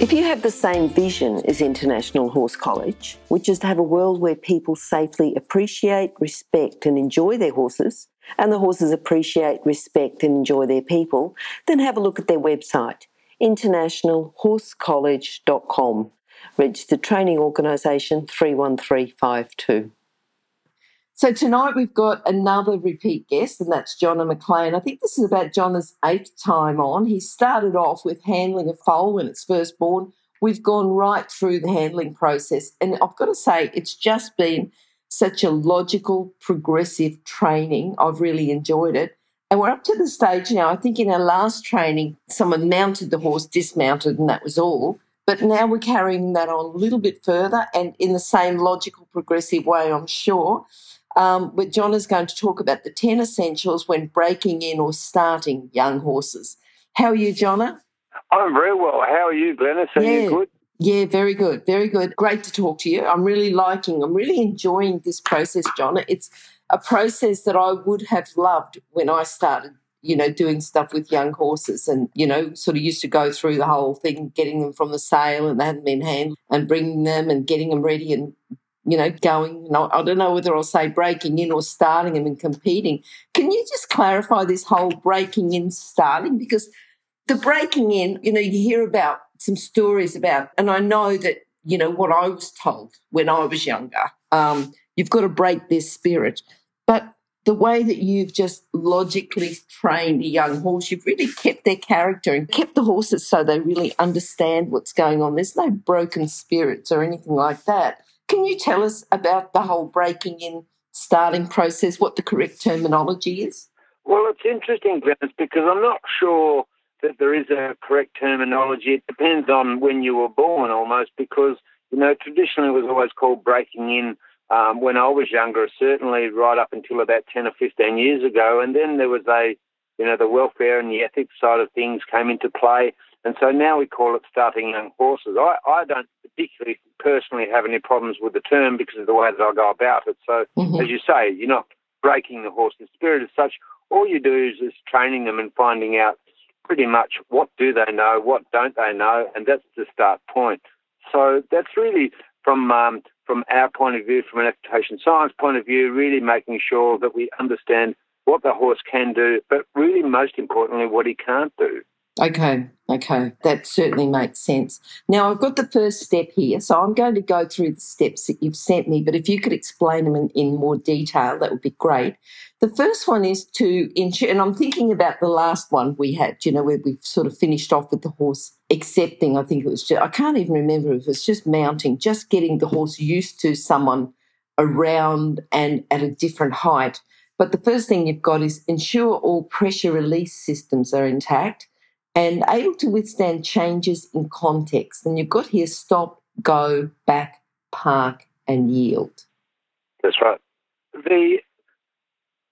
If you have the same vision as International Horse College, which is to have a world where people safely appreciate, respect, and enjoy their horses, and the horses appreciate, respect, and enjoy their people, then have a look at their website internationalhorsecollege.com, registered training organisation 31352. So tonight we've got another repeat guest, and that's Jonna McLean. I think this is about Jonna's eighth time on. He started off with handling a foal when it's first born. We've gone right through the handling process, and I've got to say, it's just been such a logical, progressive training. I've really enjoyed it. And we're up to the stage now. I think in our last training, someone mounted the horse, dismounted, and that was all. But now we're carrying that on a little bit further and in the same logical, progressive way, I'm sure. Um, but John is going to talk about the 10 essentials when breaking in or starting young horses. How are you, Jonna? I'm very well. How are you, Glenys? Are yeah. you good? Yeah, very good. Very good. Great to talk to you. I'm really liking, I'm really enjoying this process, Jonna. It's a process that I would have loved when I started, you know, doing stuff with young horses and, you know, sort of used to go through the whole thing, getting them from the sale and they hadn't been handled and bringing them and getting them ready and you know, going, I don't know whether I'll say breaking in or starting them and competing. Can you just clarify this whole breaking in starting? Because the breaking in, you know, you hear about some stories about, and I know that, you know, what I was told when I was younger, um, you've got to break their spirit. But the way that you've just logically trained a young horse, you've really kept their character and kept the horses so they really understand what's going on. There's no broken spirits or anything like that. Can you tell us about the whole breaking in starting process, what the correct terminology is? Well, it's interesting, Glenys, because I'm not sure that there is a correct terminology. It depends on when you were born almost, because, you know, traditionally it was always called breaking in um, when I was younger, certainly right up until about 10 or 15 years ago. And then there was a, you know, the welfare and the ethics side of things came into play. And so now we call it starting young horses. I, I don't particularly personally have any problems with the term because of the way that I go about it. So, mm-hmm. as you say, you're not breaking the horse's spirit as such. All you do is, is training them and finding out pretty much what do they know, what don't they know, and that's the start point. So that's really from um, from our point of view, from an equitation science point of view, really making sure that we understand what the horse can do, but really most importantly, what he can't do. Okay, okay, that certainly makes sense. Now, I've got the first step here, so I'm going to go through the steps that you've sent me, but if you could explain them in, in more detail, that would be great. The first one is to ensure, and I'm thinking about the last one we had, you know, where we sort of finished off with the horse accepting, I think it was just, I can't even remember if it was just mounting, just getting the horse used to someone around and at a different height. But the first thing you've got is ensure all pressure release systems are intact and able to withstand changes in context. And you've got here stop, go, back, park, and yield. That's right. The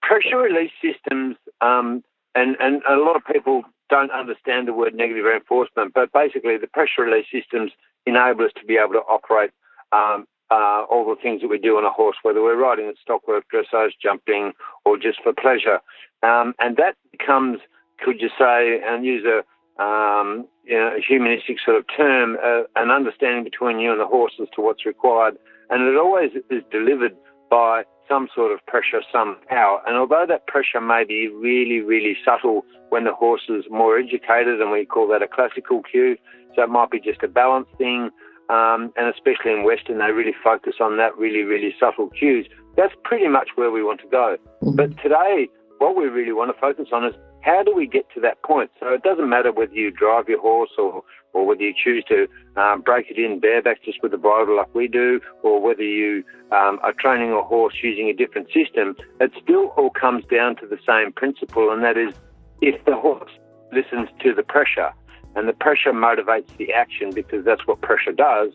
pressure release systems, um, and, and a lot of people don't understand the word negative reinforcement, but basically the pressure release systems enable us to be able to operate um, uh, all the things that we do on a horse, whether we're riding at stockwork, dressage, jumping, or just for pleasure. Um, and that becomes, could you say, and use a um, you know, a humanistic sort of term, uh, an understanding between you and the horse as to what's required. And it always is delivered by some sort of pressure somehow. And although that pressure may be really, really subtle when the horse is more educated, and we call that a classical cue, so it might be just a balance thing. Um, and especially in Western, they really focus on that really, really subtle cues. That's pretty much where we want to go. Mm-hmm. But today, what we really want to focus on is how do we get to that point? So it doesn't matter whether you drive your horse or, or whether you choose to um, break it in bareback just with the bridle like we do, or whether you um, are training a horse using a different system, it still all comes down to the same principle, and that is if the horse listens to the pressure and the pressure motivates the action because that's what pressure does,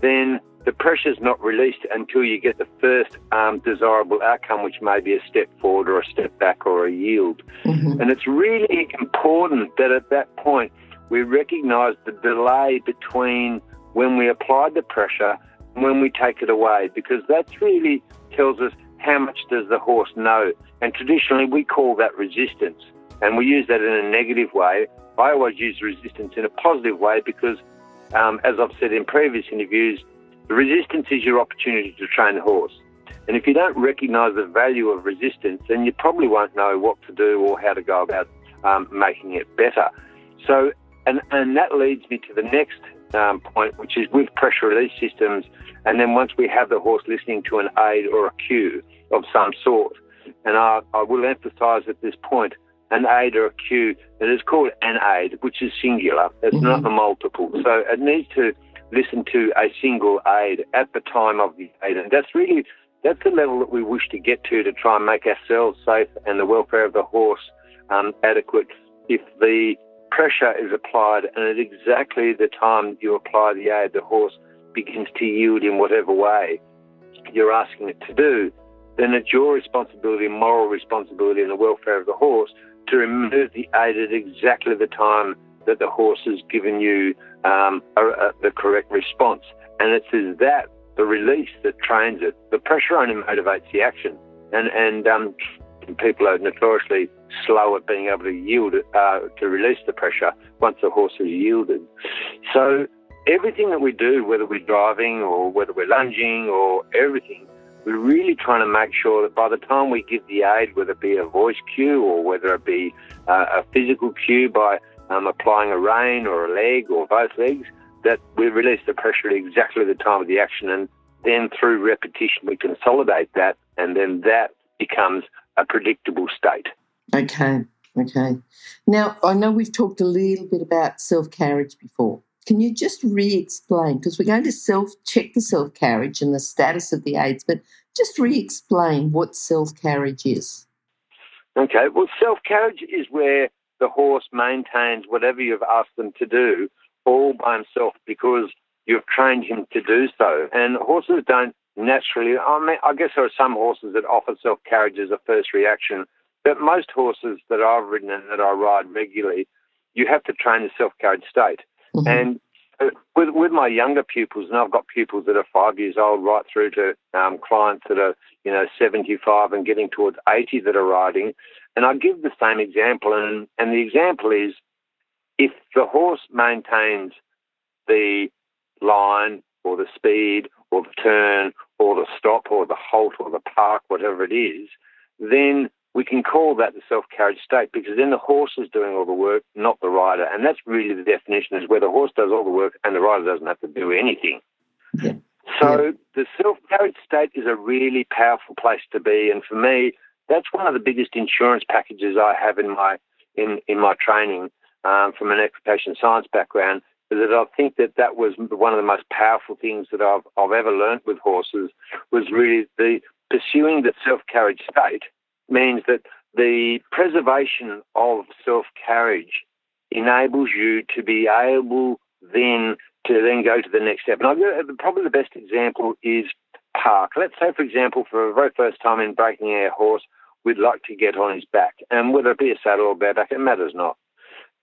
then the pressure's not released until you get the first um, desirable outcome, which may be a step forward or a step back or a yield. Mm-hmm. And it's really important that at that point we recognise the delay between when we apply the pressure and when we take it away, because that really tells us how much does the horse know. And traditionally we call that resistance, and we use that in a negative way. I always use resistance in a positive way because, um, as I've said in previous interviews, the resistance is your opportunity to train the horse. And if you don't recognise the value of resistance, then you probably won't know what to do or how to go about um, making it better. So, and, and that leads me to the next um, point, which is with pressure release systems. And then once we have the horse listening to an aid or a cue of some sort, and I, I will emphasise at this point, an aid or a cue that is called an aid, which is singular. It's mm-hmm. not a multiple. So it needs to listen to a single aid at the time of the aid. And that's really, that's the level that we wish to get to to try and make ourselves safe and the welfare of the horse um, adequate. If the pressure is applied and at exactly the time you apply the aid, the horse begins to yield in whatever way you're asking it to do, then it's your responsibility, moral responsibility, and the welfare of the horse to remove the aid at exactly the time that the horse has given you um, a, a, the correct response. And it's that, the release, that trains it. The pressure only motivates the action. And, and um, people are notoriously slow at being able to yield uh, to release the pressure once the horse has yielded. So everything that we do, whether we're driving or whether we're lunging or everything, we're really trying to make sure that by the time we give the aid, whether it be a voice cue or whether it be uh, a physical cue by um, applying a rein or a leg or both legs, that we release the pressure at exactly the time of the action. And then through repetition, we consolidate that, and then that becomes a predictable state. Okay, okay. Now, I know we've talked a little bit about self carriage before. Can you just re explain? Because we're going to self check the self carriage and the status of the aids, but just re explain what self carriage is. Okay, well, self carriage is where the horse maintains whatever you've asked them to do all by himself because you've trained him to do so. And horses don't naturally, I mean, I guess there are some horses that offer self carriage as a first reaction, but most horses that I've ridden and that I ride regularly, you have to train the self carriage state. Mm-hmm. And uh, with with my younger pupils, and I've got pupils that are five years old, right through to um, clients that are you know seventy five and getting towards eighty that are riding, and I give the same example, and and the example is if the horse maintains the line or the speed or the turn or the stop or the halt or the park, whatever it is, then we can call that the self-carriage state because then the horse is doing all the work, not the rider. And that's really the definition is where the horse does all the work and the rider doesn't have to do anything. Yeah. So yeah. the self-carriage state is a really powerful place to be. And for me, that's one of the biggest insurance packages I have in my in, in my training um, from an equitation science background. That I think that that was one of the most powerful things that I've I've ever learned with horses was really the pursuing the self-carriage state means that the preservation of self carriage enables you to be able then to then go to the next step. And I, probably the best example is park. Let's say, for example, for the very first time in breaking our horse, we'd like to get on his back, and whether it be a saddle or bareback, it matters not.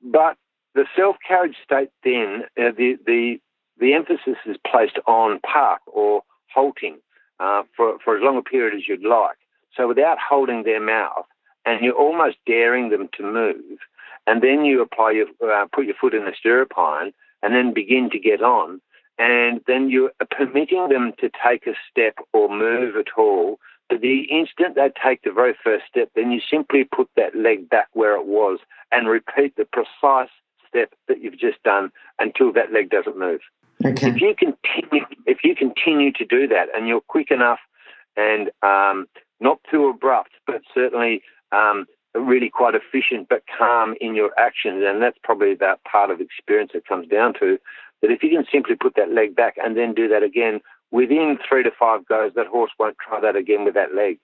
But the self carriage state then, uh, the the the emphasis is placed on park or halting uh, for for as long a period as you'd like. So without holding their mouth, and you're almost daring them to move, and then you apply your uh, put your foot in the stirrup iron, and then begin to get on, and then you're permitting them to take a step or move at all. But the instant they take the very first step, then you simply put that leg back where it was and repeat the precise step that you've just done until that leg doesn't move. Okay. If you continue, if you continue to do that, and you're quick enough and um, not too abrupt, but certainly um, really quite efficient but calm in your actions. And that's probably that part of experience that comes down to that if you can simply put that leg back and then do that again, within three to five goes, that horse won't try that again with that leg.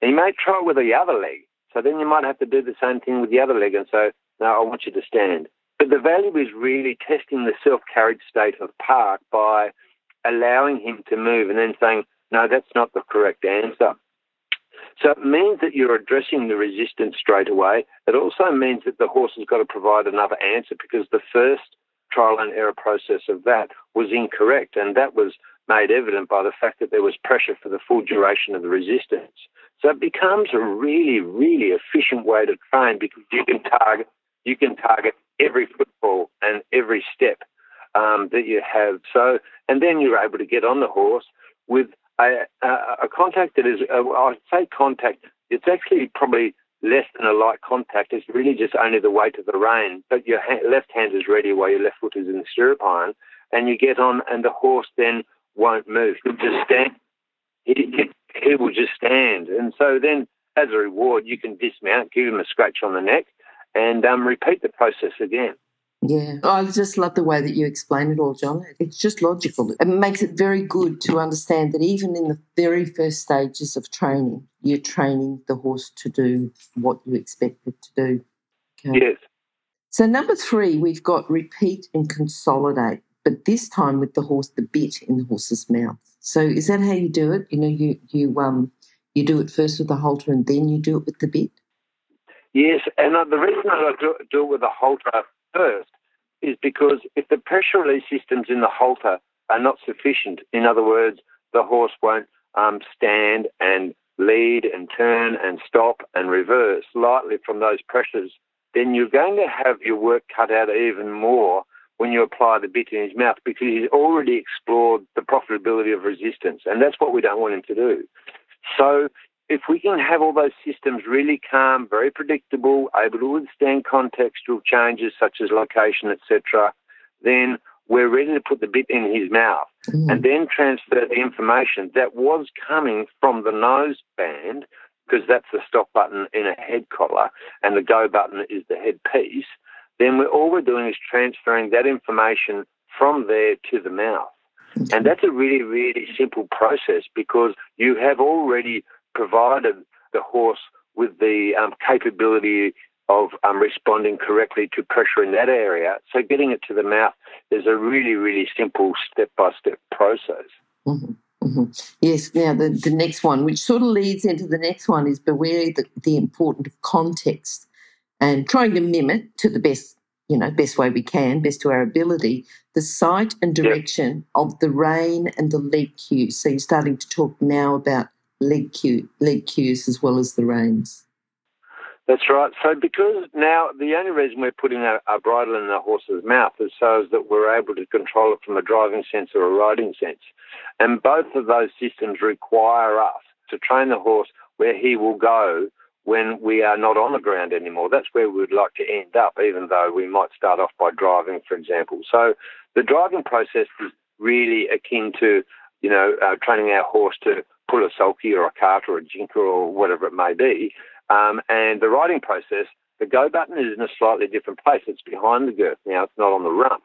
And he may try with the other leg. So then you might have to do the same thing with the other leg. And so, no, I want you to stand. But the value is really testing the self carriage state of park by allowing him to move and then saying, no, that's not the correct answer. So it means that you're addressing the resistance straight away. It also means that the horse has got to provide another answer because the first trial and error process of that was incorrect. And that was made evident by the fact that there was pressure for the full duration of the resistance. So it becomes a really, really efficient way to train because you can target you can target every footfall and every step um, that you have. So and then you're able to get on the horse with a, a, a contact that is, uh, I'd say contact, it's actually probably less than a light contact. It's really just only the weight of the rein, but your ha- left hand is ready while your left foot is in the stirrup iron, and you get on, and the horse then won't move. He'll just stand. He, he, will just stand. And so then, as a reward, you can dismount, give him a scratch on the neck, and um, repeat the process again. Yeah, I just love the way that you explain it all, John. It's just logical. It makes it very good to understand that even in the very first stages of training, you're training the horse to do what you expect it to do. Okay. Yes. So, number three, we've got repeat and consolidate, but this time with the horse, the bit in the horse's mouth. So, is that how you do it? You know, you you um you do it first with the halter and then you do it with the bit. Yes, and uh, the reason I do, do it with the halter first is because if the pressure release systems in the halter are not sufficient, in other words, the horse won't um, stand and lead and turn and stop and reverse lightly from those pressures, then you're going to have your work cut out even more when you apply the bit in his mouth because he's already explored the profitability of resistance, and that's what we don't want him to do. So if we can have all those systems really calm, very predictable, able to withstand contextual changes such as location, etc., then we're ready to put the bit in his mouth mm. and then transfer the information that was coming from the nose band, because that's the stop button in a head collar and the go button is the head piece. Then we're, all we're doing is transferring that information from there to the mouth. And that's a really, really simple process because you have already provided the horse with the um, capability of um, responding correctly to pressure in that area. So getting it to the mouth is a really, really simple step by step process. Mm-hmm. Mm-hmm. Yes. Now the, the next one, which sort of leads into the next one, is beware the, the importance of context and trying to mimic to the best, you know, best way we can, best to our ability, the sight and direction yep. of the rein and the leg cue. So you're starting to talk now about leg cue, leg cues as well as the reins. That's right. So, because now the only reason we're putting a, a bridle in the horse's mouth is so that we're able to control it from a driving sense or a riding sense. And both of those systems require us to train the horse where he will go when we are not on the ground anymore. That's where we would like to end up, even though we might start off by driving, for example. So, the driving process is really akin to, you know, uh, training our horse to pull a sulky or a cart or a jinker or whatever it may be. Um, and the riding process, the go button is in a slightly different place. It's behind the girth now, it's not on the rump.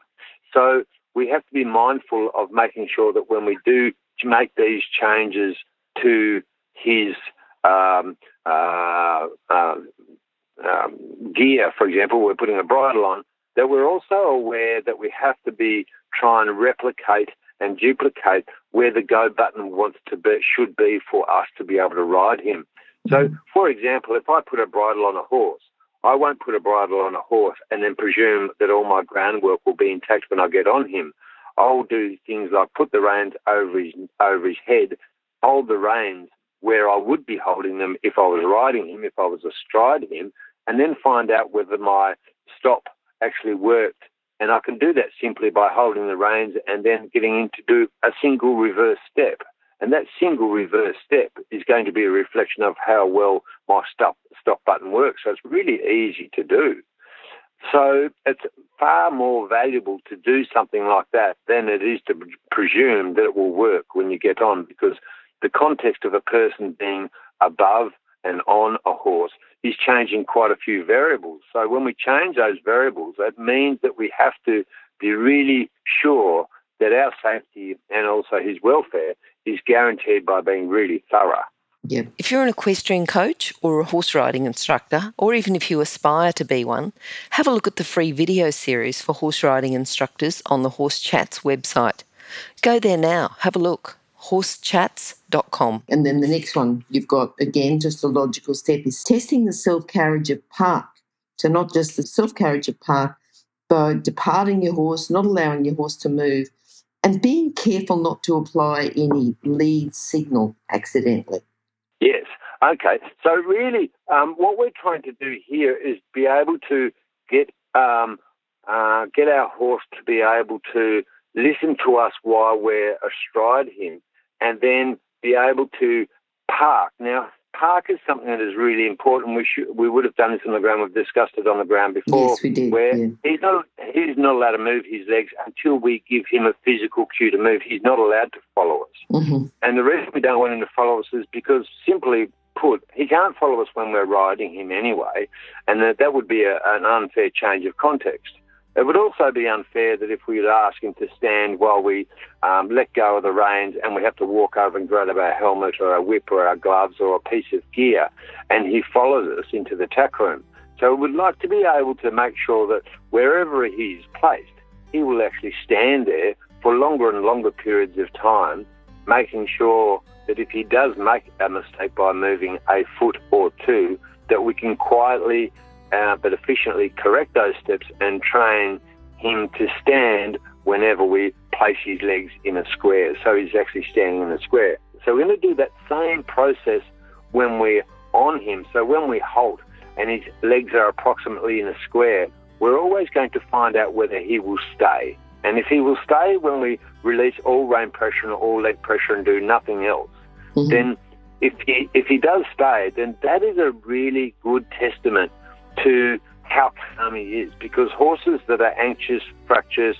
So we have to be mindful of making sure that when we do make these changes to his um, uh, uh, um, gear, for example, we're putting a bridle on, that we're also aware that we have to be trying to replicate and duplicate where the go button wants to be, should be for us to be able to ride him. So, mm-hmm. for example, if I put a bridle on a horse, I won't put a bridle on a horse and then presume that all my groundwork will be intact when I get on him. I'll do things like put the reins over his over his head, hold the reins where I would be holding them if I was riding him, if I was astride him, and then find out whether my stop actually worked and I can do that simply by holding the reins and then getting in to do a single reverse step. And that single reverse step is going to be a reflection of how well my stop, stop button works. So it's really easy to do. So it's far more valuable to do something like that than it is to presume that it will work when you get on because the context of a person being above and on a horse is changing quite a few variables. So when we change those variables, that means that we have to be really sure that our safety and also his welfare is guaranteed by being really thorough. Yep. If you're an equestrian coach or a horse riding instructor, or even if you aspire to be one, have a look at the free video series for horse riding instructors on the Horse Chats website. Go there now, have a look. Horsechats.com. And then the next one you've got, again, just a logical step is testing the self carriage of park. So, not just the self carriage of park, but departing your horse, not allowing your horse to move, and being careful not to apply any lead signal accidentally. Yes. Okay. So really, um, what we're trying to do here is be able to get um, uh, get our horse to be able to listen to us while we're astride him, and then be able to park. Now, park is something that is really important. We should we would have done this on the ground. We've discussed it on the ground before. Yes, we did. Where yeah. he's not he's not allowed to move his legs until we give him a physical cue to move. He's not allowed to follow us. Mm-hmm. And the reason we don't want him to follow us is because simply put, he can't follow us when we're riding him anyway, and that that would be a, an unfair change of context. It would also be unfair that if we would ask him to stand while we um, let go of the reins and we have to walk over and grab our helmet or our whip or our gloves or a piece of gear and he follows us into the tack room. So we'd like to be able to make sure that wherever he's placed, he will actually stand there for longer and longer periods of time, making sure that if he does make a mistake by moving a foot or two, that we can quietly uh, but efficiently correct those steps and train him to stand whenever we place his legs in a square. So he's actually standing in a square. So we're going to do that same process when we're on him. So when we halt and his legs are approximately in a square, we're always going to find out whether he will stay. And if he will stay when we release all rein pressure and all leg pressure and do nothing else, Mhm. then if he, if he does stay, then that is a really good testament to how calm he is. Because horses that are anxious, fractious,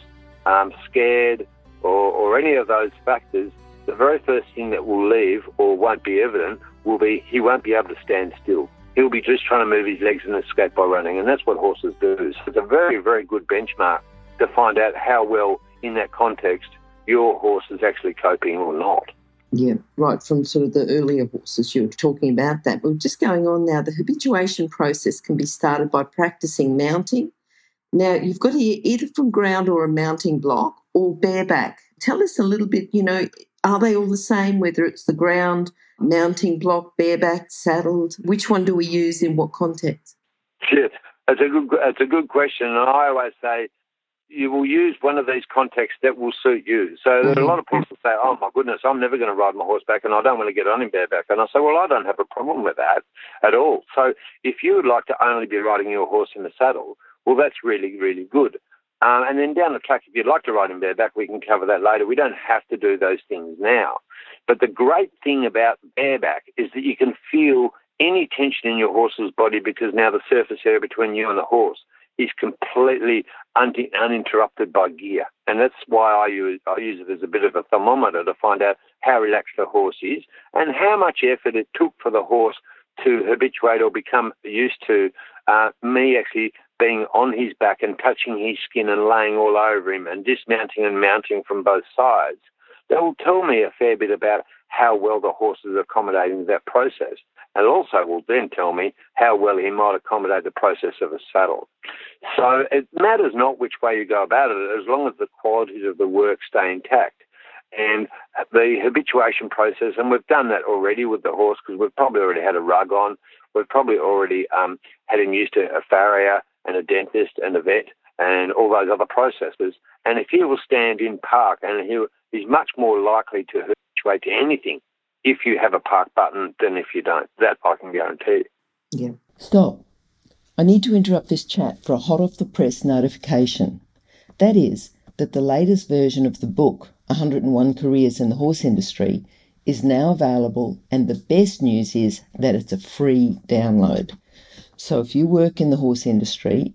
um, scared, or, or any of those factors, the very first thing that will leave or won't be evident will be he won't be able to stand still. He'll be just trying to move his legs and escape by running, and that's what horses do. So it's a very, very good benchmark to find out how well, in that context, your horse is actually coping or not. Yeah, right from sort of the earlier horses, you were talking about that. We're just going on now. The habituation process can be started by practicing mounting. Now, you've got here either from ground or a mounting block or bareback. Tell us a little bit, you know, are they all the same, whether it's the ground, mounting block, bareback, saddled? Which one do we use in what context? Shit, it's a good, it's a good question, and I always say you will use one of these contexts that will suit you. So there are a lot of people say, "Oh my goodness, I'm never going to ride my horse back, and I don't want to get on him bareback." And I say, "Well, I don't have a problem with that at all." So if you would like to only be riding your horse in the saddle, well, that's really, really good. Um, and then down the track, if you'd like to ride him bareback, we can cover that later. We don't have to do those things now. But the great thing about bareback is that you can feel any tension in your horse's body because now the surface area between you and the horse is completely un- uninterrupted by gear. And that's why I use, I use it as a bit of a thermometer to find out how relaxed the horse is and how much effort it took for the horse to habituate or become used to uh, me actually being on his back and touching his skin and laying all over him and dismounting and mounting from both sides. That will tell me a fair bit about how well the horse is accommodating that process. And also will then tell me how well he might accommodate the process of a saddle. So it matters not which way you go about it, as long as the qualities of the work stay intact. And the habituation process, and we've done that already with the horse because we've probably already had a rug on. We've probably already um, had him used to a farrier and a dentist and a vet and all those other processes. And if he will stand in park, and he, he's much more likely to habituate to anything if you have a park button than if you don't. That I can guarantee. Yeah. Stop. I need to interrupt this chat for a hot off the press notification. That is, that the latest version of the book, 101 Careers in the Horse Industry, is now available, and the best news is that it's a free download. So if you work in the horse industry,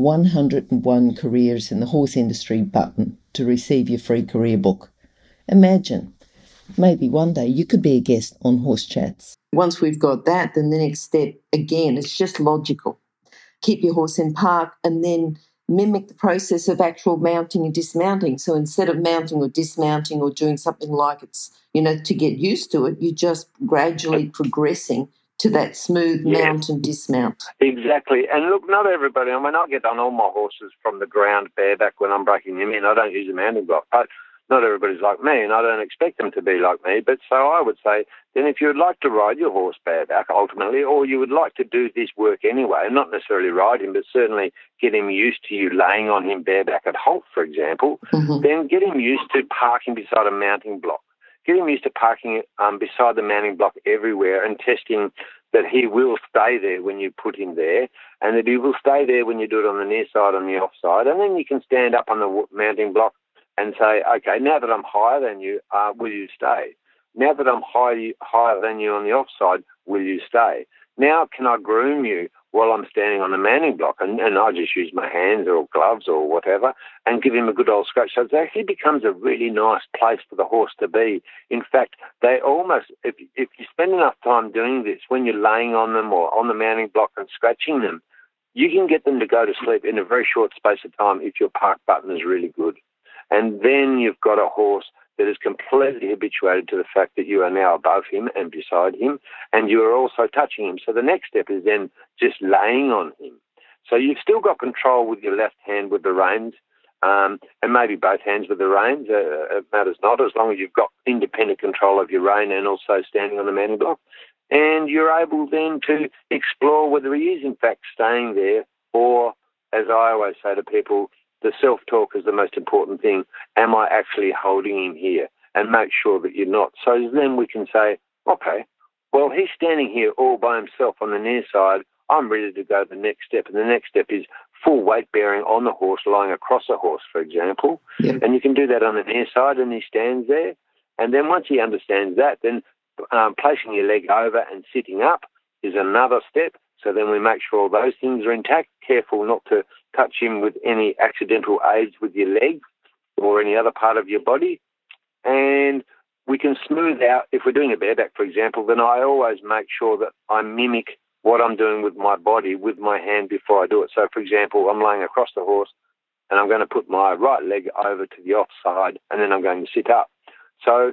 101 Careers in the Horse Industry button to receive your free career book. Imagine maybe one day you could be a guest on Horse Chats. Once we've got that, then the next step, again, it's just logical. Keep your horse in park and then mimic the process of actual mounting and dismounting. So instead of mounting or dismounting or doing something like it's, you know, to get used to it, you're just gradually progressing to that smooth yes. mount and dismount. Exactly. And look, not everybody, I mean, I get on all my horses from the ground bareback when I'm breaking them in. I don't use a mounting block. But not everybody's like me, and I don't expect them to be like me. But so I would say, then if you would like to ride your horse bareback ultimately, or you would like to do this work anyway, not necessarily ride him, but certainly get him used to you laying on him bareback at halt, for example, mm-hmm. then get him used to parking beside a mounting block. Get him used to parking um, beside the mounting block everywhere and testing that he will stay there when you put him there, and that he will stay there when you do it on the near side and the off side, and then you can stand up on the mounting block and say, okay, now that I'm higher than you, uh, will you stay? Now that I'm high, higher than you on the offside, will you stay? Now can I groom you while I'm standing on the mounting block? And, and I just use my hands or gloves or whatever and give him a good old scratch. So it actually becomes a really nice place for the horse to be. In fact, they almost, if, if you spend enough time doing this, when you're laying on them or on the mounting block and scratching them, you can get them to go to sleep in a very short space of time if your park button is really good. And then you've got a horse that is completely habituated to the fact that you are now above him and beside him, and you are also touching him. So the next step is then just laying on him. So you've still got control with your left hand with the reins, um, and maybe both hands with the reins. Uh, it matters not as long as you've got independent control of your rein and also standing on the mounting block. And you're able then to explore whether he is in fact staying there, or as I always say to people, the self talk is the most important thing. Am I actually holding him here? And make sure that you're not. So then we can say, okay, well, he's standing here all by himself on the near side. I'm ready to go the next step. And the next step is full weight bearing on the horse, lying across a horse, for example. Yep. And you can do that on the near side, and he stands there. And then once he understands that, then um, placing your leg over and sitting up is another step. So then we make sure all those things are intact. Careful not to touch him with any accidental aids with your leg or any other part of your body. And we can smooth out, if we're doing a bareback, for example, then I always make sure that I mimic what I'm doing with my body with my hand before I do it. So, for example, I'm laying across the horse and I'm going to put my right leg over to the offside and then I'm going to sit up. So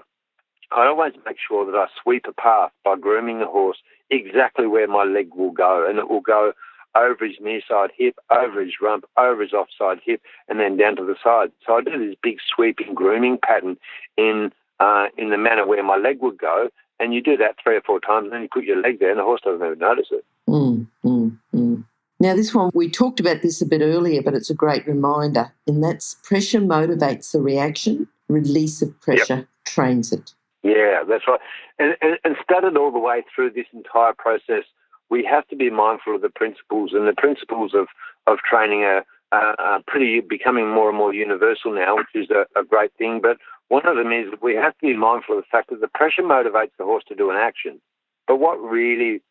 I always make sure that I sweep a path by grooming the horse exactly where my leg will go, and it will go over his near side hip, over his rump, over his offside hip, and then down to the side. So I do this big sweeping grooming pattern in uh, in the manner where my leg would go, and you do that three or four times, and then you put your leg there, and the horse doesn't even notice it. Mm, mm, mm. Now, this one, we talked about this a bit earlier, but it's a great reminder, and that's pressure motivates the reaction, release of pressure yep. trains it. Yeah, that's right. And, and, and studied all the way through this entire process, we have to be mindful of the principles, and the principles of, of training are, are pretty becoming more and more universal now, which is a, a great thing. But one of them is we have to be mindful of the fact that the pressure motivates the horse to do an action. But what really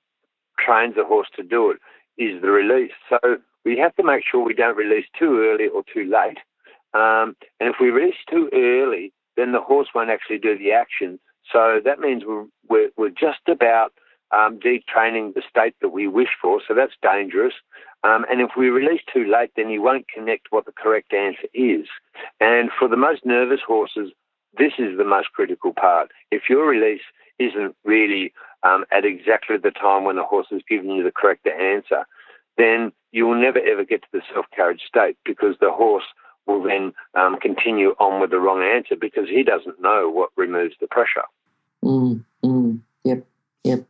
trains the horse to do it is the release. So we have to make sure we don't release too early or too late. Um, and if we release too early, then the horse won't actually do the action. So that means we're, we're, we're just about um, detraining the state that we wish for, so that's dangerous. Um, and if we release too late, then he won't connect what the correct answer is. And for the most nervous horses, this is the most critical part. If your release isn't really um, at exactly the time when the horse has given you the correct answer, then you will never ever get to the self carriage state because the horse will then um, continue on with the wrong answer because he doesn't know what removes the pressure. Mm, mm, yep, yep.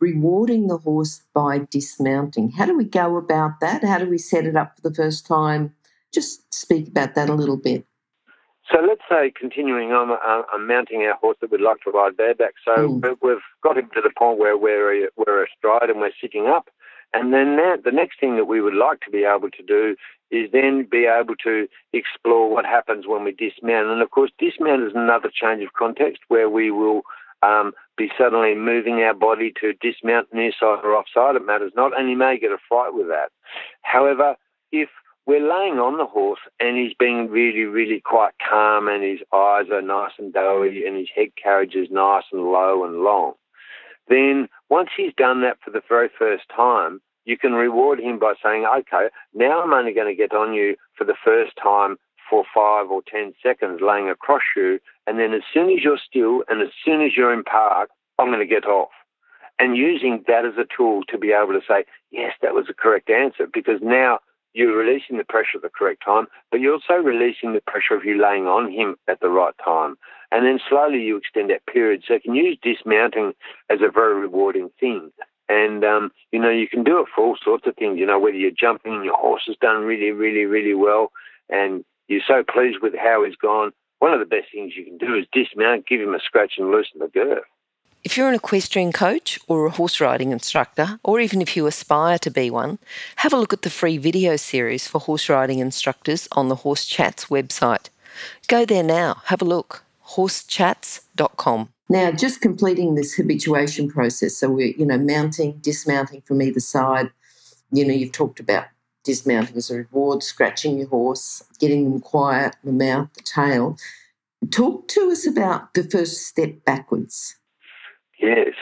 Rewarding the horse by dismounting. How do we go about that? How do we set it up for the first time? Just speak about that a little bit. So let's say, continuing on, uh, I'm mounting our horse that we'd like to ride bareback. So mm. we've got him to the point where we're, we're astride and we're sitting up. And then that, the next thing that we would like to be able to do is then be able to explore what happens when we dismount. And of course, dismount is another change of context where we will um, be suddenly moving our body to dismount near side or offside. It matters not, and you may get a fright with that. However, if we're laying on the horse and he's being really, really quite calm and his eyes are nice and doughy and his head carriage is nice and low and long. Then once he's done that for the very first time, you can reward him by saying, okay, now I'm only going to get on you for the first time for five or ten seconds laying across you. And then as soon as you're still and as soon as you're in park, I'm going to get off. And using that as a tool to be able to say, yes, that was the correct answer, because now you're releasing the pressure at the correct time, but you're also releasing the pressure of you laying on him at the right time. And then slowly you extend that period. So you can use dismounting as a very rewarding thing. And, um, you know, you can do it for all sorts of things, you know, whether you're jumping and your horse has done really, really, really well and you're so pleased with how he's gone. One of the best things you can do is dismount, give him a scratch and loosen the girth. If you're an equestrian coach or a horse riding instructor, or even if you aspire to be one, have a look at the free video series for horse riding instructors on the Horse Chats website. Go there now, have a look, horsechats.com. Now, just completing this habituation process, so we're, you know, mounting, dismounting from either side. You know, you've talked about dismounting as a reward, scratching your horse, getting them quiet, the mouth, the tail. Talk to us about the first step backwards. Yes.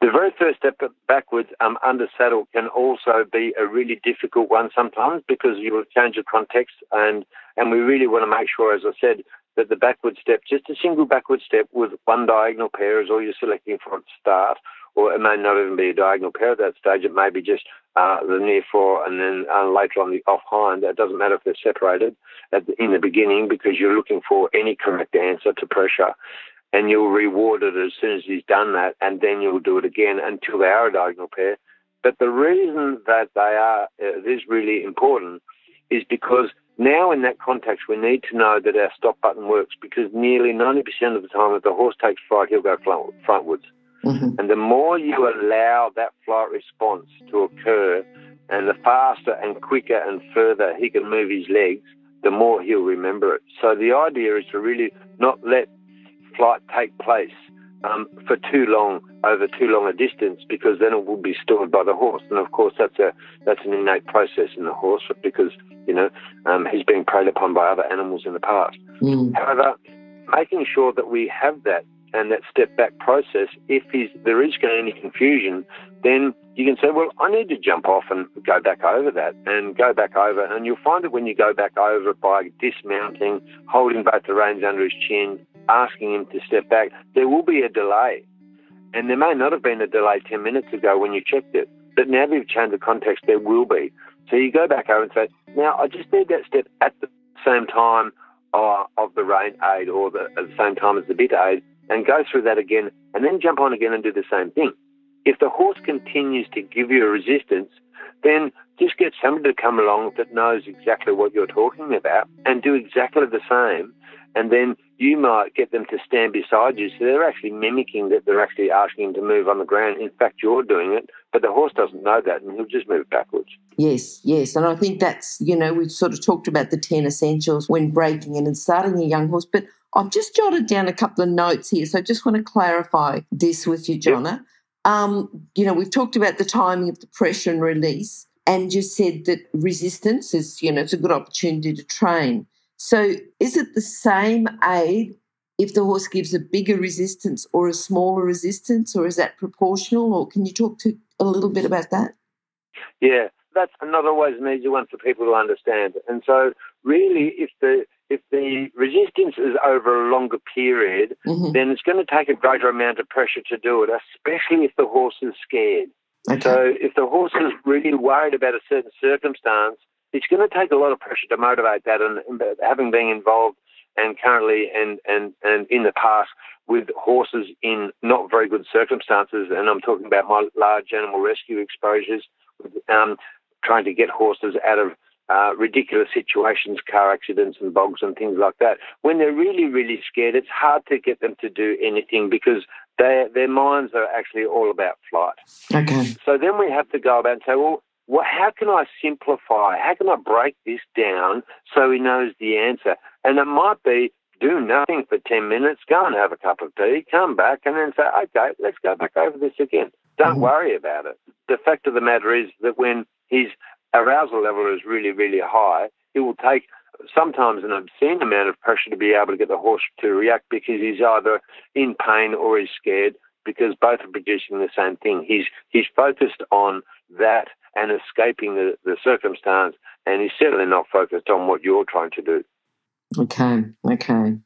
The very first step backwards um, under saddle can also be a really difficult one sometimes because you will change the context and, and we really want to make sure, as I said, that the backward step, just a single backward step with one diagonal pair is all you're selecting for at the start, or it may not even be a diagonal pair at that stage. It may be just uh, the near fore and then uh, later on the off hind. It doesn't matter if they're separated the, in the beginning because you're looking for any correct answer to pressure and you'll reward it as soon as he's done that, and then you'll do it again until they are a diagonal pair. But the reason that they are uh, really important is because now in that context we need to know that our stop button works because nearly 90% of the time if the horse takes flight he'll go frontwards. Mm-hmm. And the more you allow that flight response to occur and the faster and quicker and further he can move his legs, the more he'll remember it. So the idea is to really not let flight take place um, for too long over too long a distance because then it will be stored by the horse. And of course, that's a that's an innate process in the horse because you know um, he's been preyed upon by other animals in the past. Mm. However, making sure that we have that and that step back process, if there is going to be any confusion, then you can say, well, I need to jump off and go back over that and go back over. And you'll find that when you go back over it by dismounting, holding both the reins under his chin, asking him to step back, there will be a delay. And there may not have been a delay 10 minutes ago when you checked it, but now that you've changed the context, there will be. So you go back over and say, now I just need that step at the same time uh, of the rein aid or the, at the same time as the bit aid and go through that again and then jump on again and do the same thing. If the horse continues to give you a resistance, then just get somebody to come along that knows exactly what you're talking about and do exactly the same and then you might get them to stand beside you. So they're actually mimicking that they're actually asking him to move on the ground. In fact, you're doing it, but the horse doesn't know that and he'll just move backwards. Yes, yes. And I think that's, you know, we've sort of talked about the 10 essentials when breaking in and starting a young horse, but I've just jotted down a couple of notes here. So I just want to clarify this with you, Jonna. Yep. Um, you know, we've talked about the timing of the pressure and release, and you said that resistance is, you know, it's a good opportunity to train. So is it the same aid if the horse gives a bigger resistance or a smaller resistance, or is that proportional? Or can you talk to a little bit about that? Yeah, that's not always an easy one for people to understand. And so, really, if the if the resistance is over a longer period, mm-hmm. then it's going to take a greater amount of pressure to do it, especially if the horse is scared. Okay. So, if the horse is really worried about a certain circumstance, it's going to take a lot of pressure to motivate that. And, and having been involved and currently and, and, and in the past with horses in not very good circumstances, and I'm talking about my large animal rescue exposures, um, trying to get horses out of uh, ridiculous situations, car accidents and bogs and things like that. When they're really, really scared, it's hard to get them to do anything because their their minds are actually all about flight. Okay. So then we have to go about and say, well, well, how can I simplify? How can I break this down so he knows the answer? And it might be do nothing for 10 minutes, go and have a cup of tea, come back, and then say, okay, let's go back over this again. Don't mm-hmm. worry about it. The fact of the matter is that when his arousal level is really, really high, it will take sometimes an obscene amount of pressure to be able to get the horse to react because he's either in pain or he's scared because both are producing the same thing. He's he's focused on that and escaping the, the circumstance and he's certainly not focused on what you're trying to do. Okay, okay.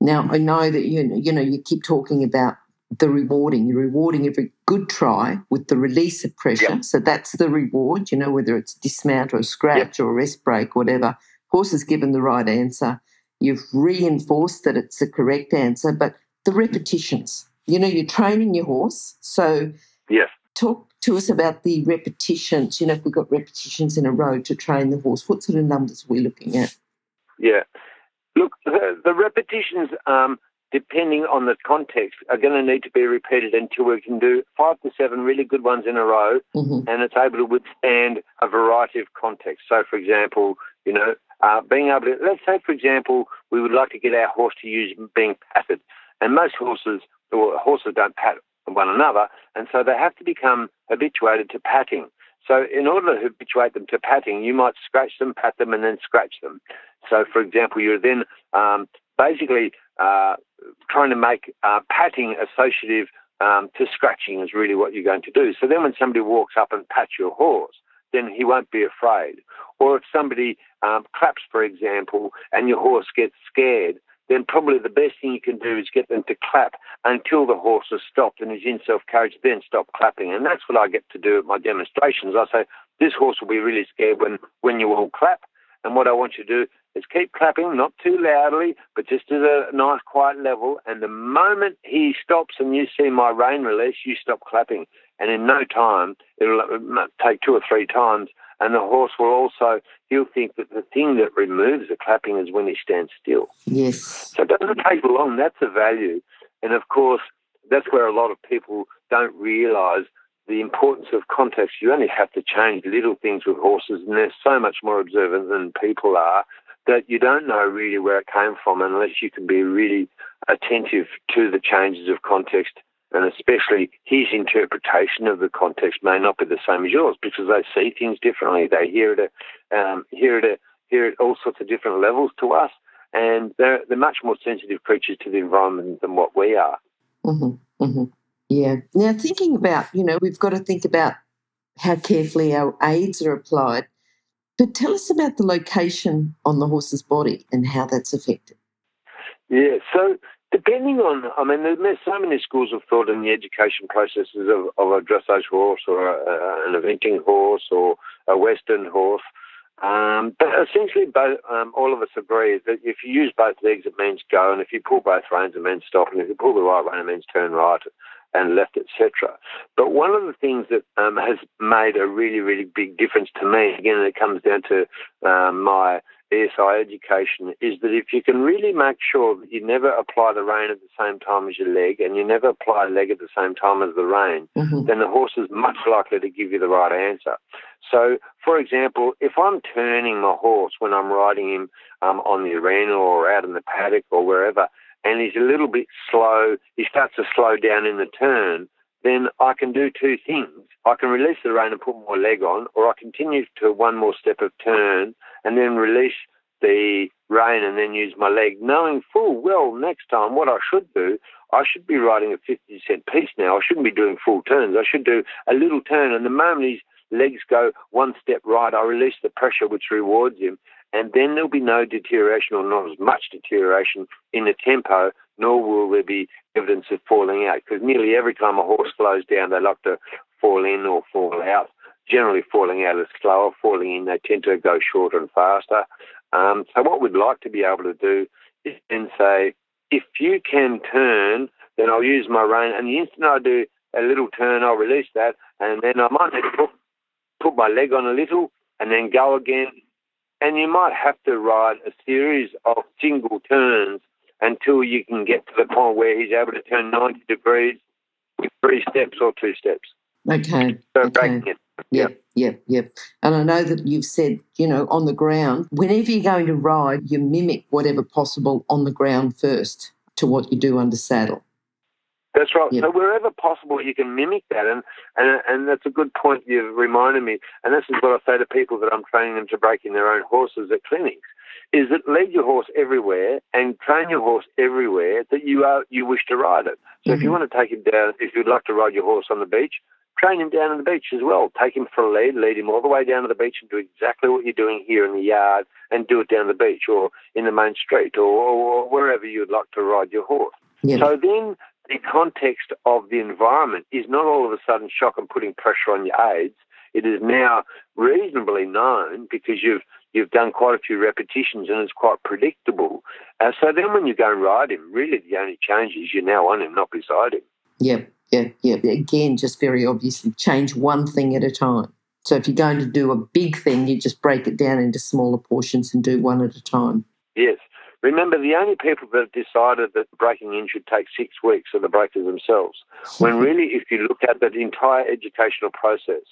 Now I know that you you know you keep talking about the rewarding. You're rewarding every good try with the release of pressure. Yep. So that's the reward. You know whether it's dismount or scratch yep. or rest break, whatever. Horse has given the right answer. You've reinforced that it's the correct answer, but the repetitions. You know, you're training your horse. So yes. talk to us about the repetitions. You know, if we've got repetitions in a row to train the horse, what sort of numbers are we looking at? Yeah. Look, the, the repetitions, um, depending on the context, are going to need to be repeated until we can do five to seven really good ones in a row, mm-hmm. and it's able to withstand a variety of contexts. So, for example, you know, uh, being able to, let's say, for example, we would like to get our horse to use being patted, and most horses, or horses don't pat one another, and so they have to become habituated to patting. So, in order to habituate them to patting, you might scratch them, pat them, and then scratch them. So, for example, you're then um, basically uh, trying to make uh, patting associative um, to scratching is really what you're going to do. So then, when somebody walks up and pats your horse, then he won't be afraid. Or if somebody um, claps, for example, and your horse gets scared, then probably the best thing you can do is get them to clap until the horse has stopped and is in self carriage, then stop clapping. And that's what I get to do at my demonstrations. I say, this horse will be really scared when, when you all clap. And what I want you to do is keep clapping, not too loudly, but just at a nice, quiet level. And the moment he stops and you see my rein release, you stop clapping. And in no time, it'll uh, take two or three times, and the horse will also, he'll think that the thing that removes the clapping is when he stands still. Yes. So it doesn't take long. That's a value. And of course, that's where a lot of people don't realize the importance of context. You only have to change little things with horses, and they're so much more observant than people are that you don't know really where it came from unless you can be really attentive to the changes of context and especially his interpretation of the context may not be the same as yours because they see things differently. They hear it, at, um, hear it, at, hear it all sorts of different levels to us, and they're they're much more sensitive creatures to the environment than what we are. Mm-hmm, mm-hmm. Yeah. Now, thinking about you know, we've got to think about how carefully our aids are applied. But tell us about the location on the horse's body and how that's affected. Yeah, so Depending on, I mean, there's so many schools of thought in the education processes of, of a dressage horse or a, an eventing horse or a western horse. Um, but essentially, both, um, all of us agree that if you use both legs, it means go, and if you pull both reins, it means stop, and if you pull the right rein, it means turn right and left, etc. But one of the things that um, has made a really, really big difference to me, again, it comes down to um, my ESI education is that if you can really make sure that you never apply the rein at the same time as your leg and you never apply leg at the same time as the rein, mm-hmm. then the horse is much likely to give you the right answer. So, for example, if I'm turning my horse when I'm riding him um, on the arena or out in the paddock or wherever, and he's a little bit slow, he starts to slow down in the turn, then I can do two things. I can release the rein and put more leg on, or I continue to one more step of turn and then release the rein and then use my leg, knowing full well next time what I should do, I should be riding a 50 cent piece now. I shouldn't be doing full turns. I should do a little turn. And the moment his legs go one step right, I release the pressure which rewards him. And then there'll be no deterioration or not as much deterioration in the tempo, nor will there be evidence of falling out. Because nearly every time a horse slows down, they like to fall in or fall out generally falling out is slower, falling in, they tend to go shorter and faster. Um, so what we'd like to be able to do is then say, if you can turn, then I'll use my rein, and the instant I do a little turn, I'll release that, and then I might need to put, put my leg on a little, and then go again. And you might have to ride a series of single turns until you can get to the point where he's able to turn 90 degrees with three steps or two steps. Okay. So okay. breaking it. Yep, yep, yep. And I know that you've said, you know, on the ground, whenever you're going to ride, you mimic whatever possible on the ground first to what you do under saddle. That's right. Yeah. So wherever possible, you can mimic that, and and and that's a good point you've reminded me. And this is what I say to people that I'm training them to break in their own horses at clinics: is that lead your horse everywhere and train your horse everywhere that you are you wish to ride it. So if you Mhm. want to take him down, if you'd like to ride your horse on the beach, train him down on the beach as well. Take him for a lead, lead him all the way down to the beach, and do exactly what you're doing here in the yard, and do it down the beach or in the main street or, or wherever you'd like to ride your horse. Yeah. So then the context of the environment is not all of a sudden shock and putting pressure on your aids. It is now reasonably known because you've you've done quite a few repetitions and it's quite predictable. Uh, so then when you go and ride him, really the only change is you're now on him, not beside him. Yeah, yeah, yeah. Again, just very obviously change one thing at a time. So if you're going to do a big thing, you just break it down into smaller portions and do one at a time. Yes. Remember, the only people that have decided that breaking in should take six weeks are the breakers themselves. When really, if you look at that entire educational process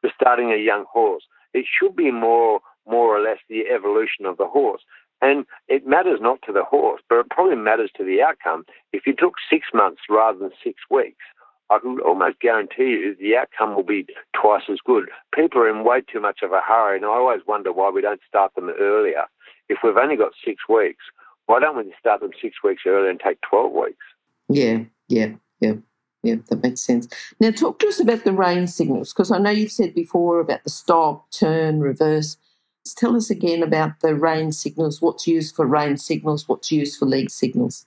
for starting a young horse, it should be more, more or less the evolution of the horse. And it matters not to the horse, but it probably matters to the outcome. If you took six months rather than six weeks, I can almost guarantee you the outcome will be twice as good. People are in way too much of a hurry, and I always wonder why we don't start them earlier. If we've only got six weeks, why don't we start them six weeks earlier and take 12 weeks? Yeah, yeah, yeah, yeah, that makes sense. Now, talk to us about the rein signals because I know you've said before about the stop, turn, reverse. Tell us again about the rein signals, what's used for rein signals, what's used for league signals.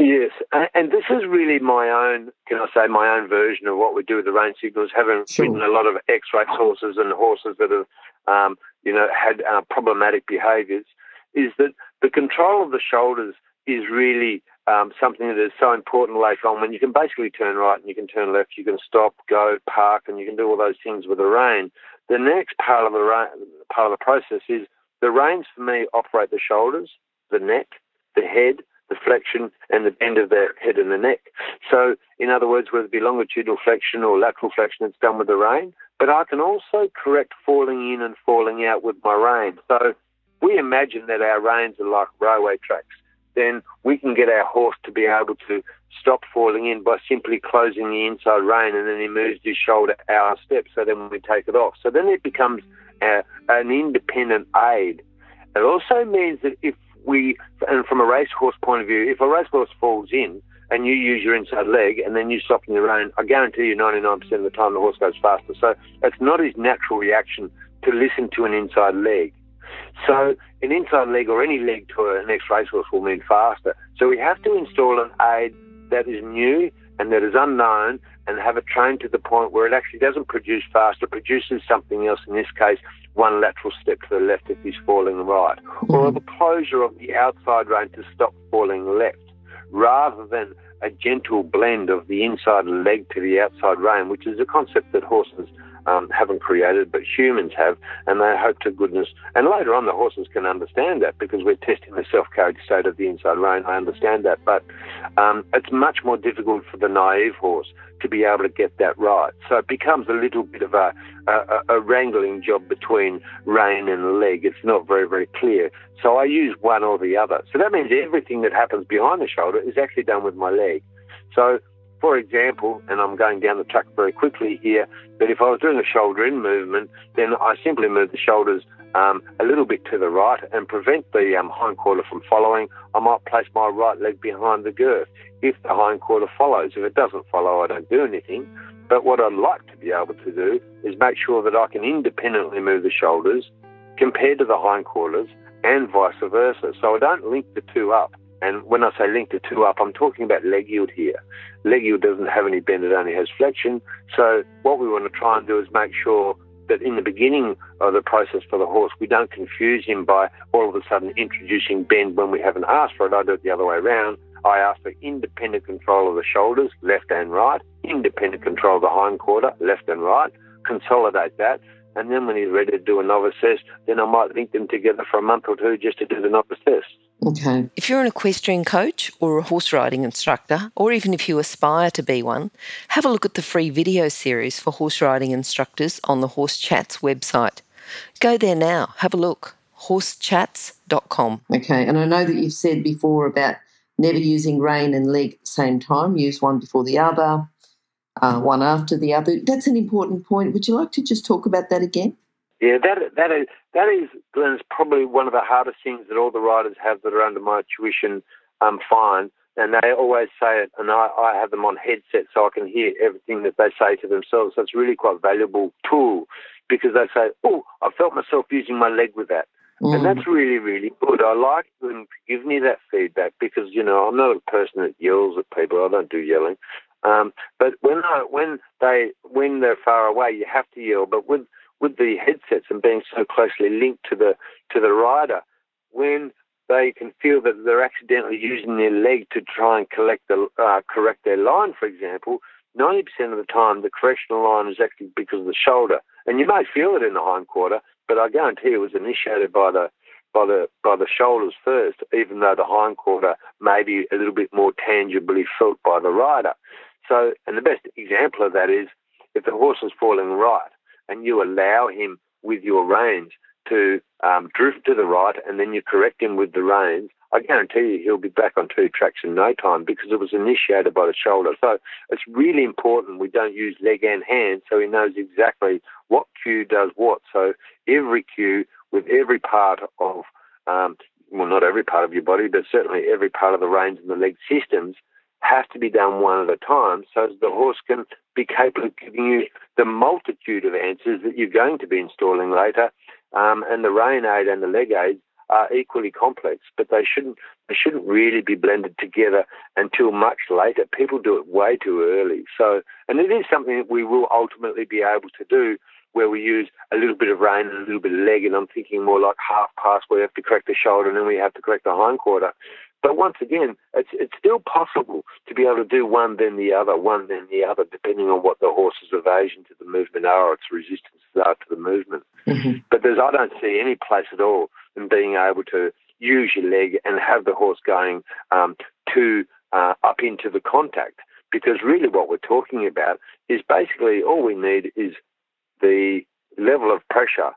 Yes, and this is really my own, can I say, my own version of what we do with the rein signals. Having Sure. ridden a lot of X-race horses and horses that have, um, you know, had uh, problematic behaviours, is that the control of the shoulders is really um, something that is so important later on. When you can basically turn right and you can turn left, you can stop, go, park, and you can do all those things with the rein. The next part of the ra- part of the process is the reins for me operate the shoulders, the neck, the head, the flexion and the bend of the head and the neck. So, in other words, whether it be longitudinal flexion or lateral flexion, it's done with the rein. But I can also correct falling in and falling out with my rein. So, we imagine that our reins are like railway tracks. Then we can get our horse to be able to stop falling in by simply closing the inside rein and then he moves his shoulder out a step. So then we take it off. So then it becomes a, an independent aid. It also means that if we, and from a racehorse point of view, if a racehorse falls in and you use your inside leg and then you stop in your rein, I guarantee you 99% of the time the horse goes faster. So it's not his natural reaction to listen to an inside leg. So an inside leg or any leg to an next racehorse will mean faster. So we have to install an aid that is new and that is unknown and have it trained to the point where it actually doesn't produce fast, it produces something else, in this case, one lateral step to the left if he's falling right, or the closure of the outside rein to stop falling left, rather than a gentle blend of the inside leg to the outside rein, which is a concept that horses um, haven't created, but humans have, and they hope to goodness. And later on, the horses can understand that because we're testing the self-carriage state of the inside rein. I understand that, but um, it's much more difficult for the naive horse to be able to get that right. So it becomes a little bit of a, a, a wrangling job between rein and leg. It's not very, very clear. So I use one or the other. So that means everything that happens behind the shoulder is actually done with my leg. So, for example, and I'm going down the track very quickly here, but if I was doing a shoulder in movement, then I simply move the shoulders um, a little bit to the right and prevent the um, hind quarter from following. I might place my right leg behind the girth if the hind quarter follows. If it doesn't follow, I don't do anything. But what I'd like to be able to do is make sure that I can independently move the shoulders compared to the hind quarters and vice versa. So I don't link the two up. And when I say link the two up, I'm talking about leg yield here. Leg yield doesn't have any bend, it only has flexion. So what we want to try and do is make sure that in the beginning of the process for the horse, we don't confuse him by all of a sudden introducing bend when we haven't asked for it. I do it the other way around. I ask for independent control of the shoulders, left and right, independent control of the hind quarter, left and right, consolidate that. And then when he's ready to do a novice test, then I might link them together for a month or two just to do the novice test. Okay. If you're an equestrian coach or a horse riding instructor, or even if you aspire to be one, have a look at the free video series for horse riding instructors on the Horse Chats website. Go there now, have a look. horsechats.com. Okay. And I know that you've said before about never using rein and leg at the same time, use one before the other, uh, one after the other. That's an important point. Would you like to just talk about that again? Yeah, that that is that is Glenys probably one of the hardest things that all the riders have that are under my tuition um, fine. And they always say it, and I, I have them on headset so I can hear everything that they say to themselves. So it's really quite a valuable tool because they say, "Oh, I felt myself using my leg with that." Mm. And that's really, really good. I like them to give me that feedback because, you know, I'm not a person that yells at people. I don't do yelling. Um, but when I, when they when they're far away, you have to yell. But with with the headsets and being so closely linked to the to the rider, when they can feel that they're accidentally using their leg to try and collect the, uh, correct their line, for example, 90% of the time the correctional line is actually because of the shoulder. And you may feel it in the hindquarter, but I guarantee it was initiated by the by the by the shoulders first, even though the hindquarter may be a little bit more tangibly felt by the rider. So, and the best example of that is if the horse is falling right and you allow him with your reins to um, drift to the right and then you correct him with the reins, I guarantee you he'll be back on two tracks in no time because it was initiated by the shoulder. So it's really important we don't use leg and hand so he knows exactly what cue does what. So every cue with every part of, um, well, not every part of your body, but certainly every part of the reins and the leg systems has to be done one at a time so the horse can be capable of giving you the multitude of answers that you're going to be installing later. Um, and the rein aid and the leg aid are equally complex, but they shouldn't they shouldn't really be blended together until much later. People do it way too early. So, and it is something that we will ultimately be able to do, where we use a little bit of rein and a little bit of leg, and I'm thinking more like half pass where we have to correct the shoulder and then we have to correct the hindquarter. But once again, it's it's still possible to be able to do one then the other, one then the other, depending on what the horse's evasion to the movement are or its resistances are to the movement. Mm-hmm. But there's I don't see any place at all in being able to use your leg and have the horse going um, to uh, up into the contact. Because really, what we're talking about is basically all we need is the level of pressure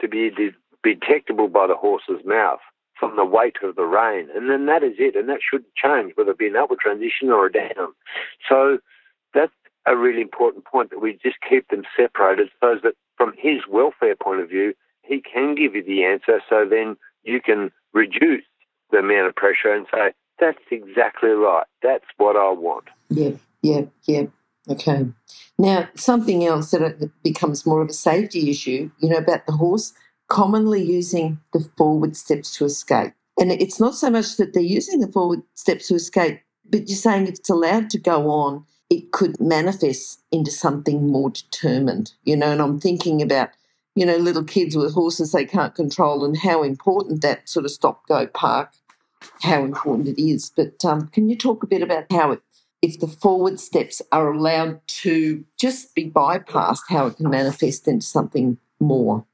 to be de- detectable by the horse's mouth from the weight of the rein. And then that is it. And that shouldn't change, whether it be an upward transition or a down. So that's a really important point that we just keep them separated so that from his welfare point of view, he can give you the answer. So then you can reduce the amount of pressure and say, that's exactly right. That's what I want. Yeah, yeah, yeah. Okay. Now, something else that becomes more of a safety issue, you know, about the horse commonly using the forward steps to escape. And it's not so much that they're using the forward steps to escape, but you're saying if it's allowed to go on, it could manifest into something more determined, you know. And I'm thinking about, you know, little kids with horses they can't control and how important that sort of stop go park, how important it is. But um, can you talk a bit about how it, if the forward steps are allowed to just be bypassed, how it can manifest into something more?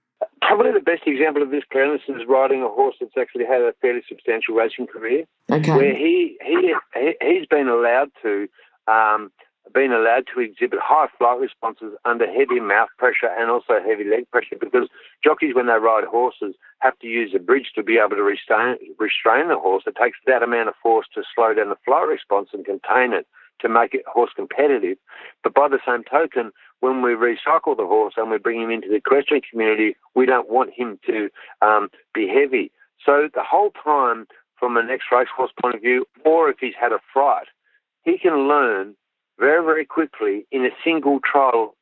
Probably the best example of this, Clarence, is riding a horse that's actually had a fairly substantial racing career, okay. where he he he's been allowed to um, been allowed to exhibit high flight responses under heavy mouth pressure and also heavy leg pressure because jockeys, when they ride horses, have to use a bridge to be able to restrain, restrain the horse. It takes that amount of force to slow down the flight response and contain it to make it horse competitive. But by the same token, when we recycle the horse and we bring him into the equestrian community, we don't want him to um, be heavy. So the whole time, from an ex-racehorse point of view, or if he's had a fright, he can learn very, very quickly in a single trial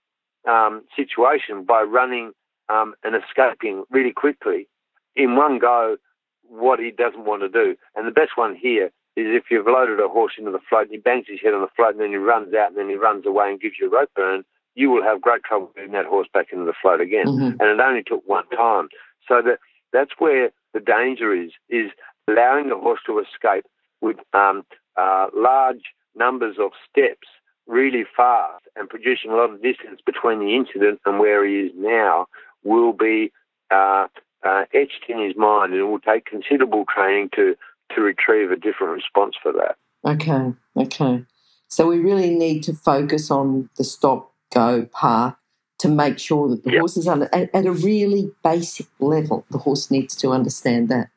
um, situation by running um, and escaping really quickly in one go what he doesn't want to do. And the best one here is if you've loaded a horse into the float and he bangs his head on the float and then he runs out and then he runs away and gives you a rope burn, you will have great trouble getting that horse back into the float again. Mm-hmm. And it only took one time. So that that's where the danger is, is allowing the horse to escape with um, uh, large numbers of steps really fast and producing a lot of distance between the incident and where he is now will be uh, uh, etched in his mind and it will take considerable training to to retrieve a different response for that. Okay, okay. So we really need to focus on the stop, go, park to make sure that the yep. horse is under, at, at a really basic level. The horse needs to understand that.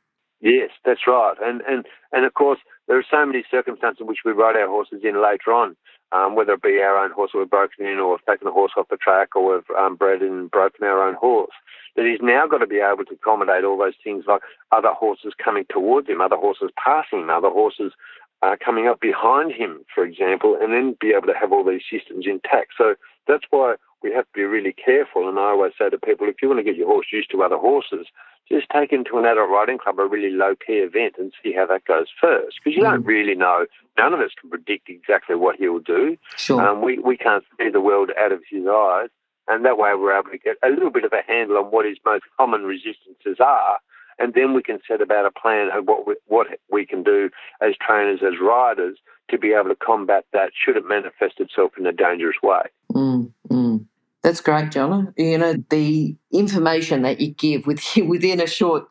Yes, that's right. And and and of course, there are so many circumstances in which we ride our horses in later on, um, whether it be our own horse we've broken in, or we've taken the horse off the track, or we've um, bred and broken our own horse. That he's now got to be able to accommodate all those things like other horses coming towards him, other horses passing him, other horses uh, coming up behind him, for example, and then be able to have all these systems intact. So that's why we have to be really careful. And I always say to people, if you want to get your horse used to other horses, just take him to an adult riding club, a really low key event, and see how that goes first. Because you mm. don't really know. None of us can predict exactly what he'll do. Sure. Um, we, we can't see the world out of his eyes. And that way we're able to get a little bit of a handle on what his most common resistances are. And then we can set about a plan of what we, what we can do as trainers, as riders, to be able to combat that should it manifest itself in a dangerous way. Mm, mm. That's great, John. You know, the information that you give within, within a short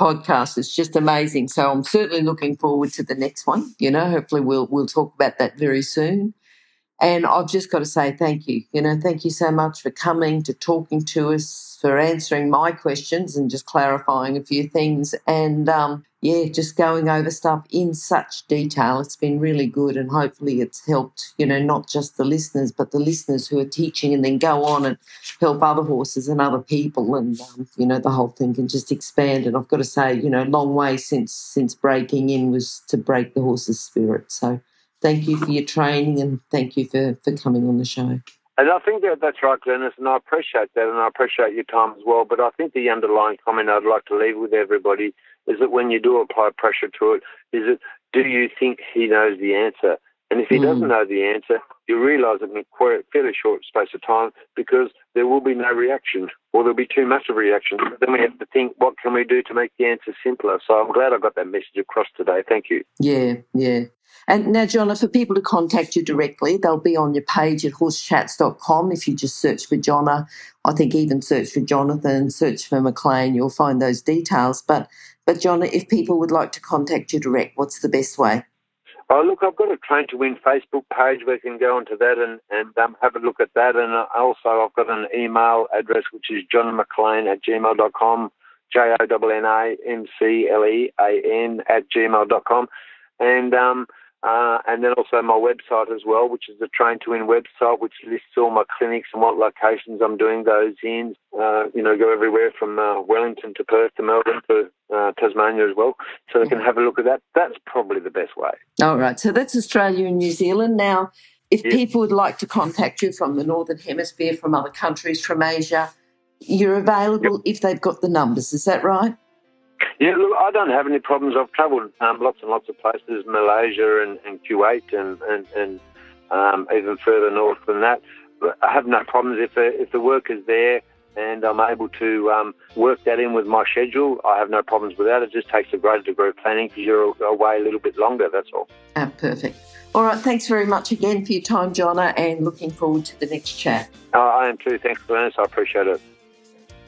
podcast is just amazing. So I'm certainly looking forward to the next one. You know, hopefully we'll we'll talk about that very soon. And I've just got to say thank you. You know, thank you so much for coming, to talking to us, for answering my questions and just clarifying a few things. And um, yeah, just going over stuff in such detail. It's been really good. And hopefully it's helped, you know, not just the listeners, but the listeners who are teaching and then go on and help other horses and other people. And, um, you know, the whole thing can just expand. And I've got to say, you know, long way since, since breaking in was to break the horse's spirit. So, thank you for your training and thank you for, for coming on the show. And I think that that's right, Glenys, and I appreciate that, and I appreciate your time as well. But I think the underlying comment I'd like to leave with everybody is that when you do apply pressure to it, is it do you think he knows the answer? And if he mm. doesn't know the answer, you realise it in a fairly short space of time because there will be no reaction or there'll be too much of a reaction. Then we have to think, what can we do to make the answer simpler? So I'm glad I got that message across today. Thank you. Yeah, yeah. And now, John, for people to contact you directly, they'll be on your page at horsechats.com. If you just search for Jonna, I think even search for Jonathan, search for McLean, you'll find those details. But, but Jonna, if people would like to contact you direct, what's the best way? Oh, look, I've got a Train to Win Facebook page you can go onto that and, and um, have a look at that. And also, I've got an email address which is jonnamclean at gmail.com, J O N N A M C L E A N at gmail.com. And um, uh, and then also my website as well, which is the Train to Win website, which lists all my clinics and what locations I'm doing those in. Uh, you know, go everywhere from uh, Wellington to Perth to Melbourne to uh, Tasmania as well. So they can have a look at that. That's probably the best way. All right. So that's Australia and New Zealand. Now, if yes. people would like to contact you from the Northern Hemisphere, from other countries, from Asia, you're available yep. if they've got the numbers. Is that right? Yeah, look, I don't have any problems. I've travelled um, lots and lots of places, Malaysia and, and Kuwait, and and, and um, even further north than that. I have no problems if the, if the work is there and I'm able to um, work that in with my schedule. I have no problems with that. It just takes a greater degree of planning because you're away a little bit longer. That's all. Ah, perfect. All right. Thanks very much again for your time, Jonna, and looking forward to the next chat. Uh, I am too. Thanks, Glenys. I appreciate it.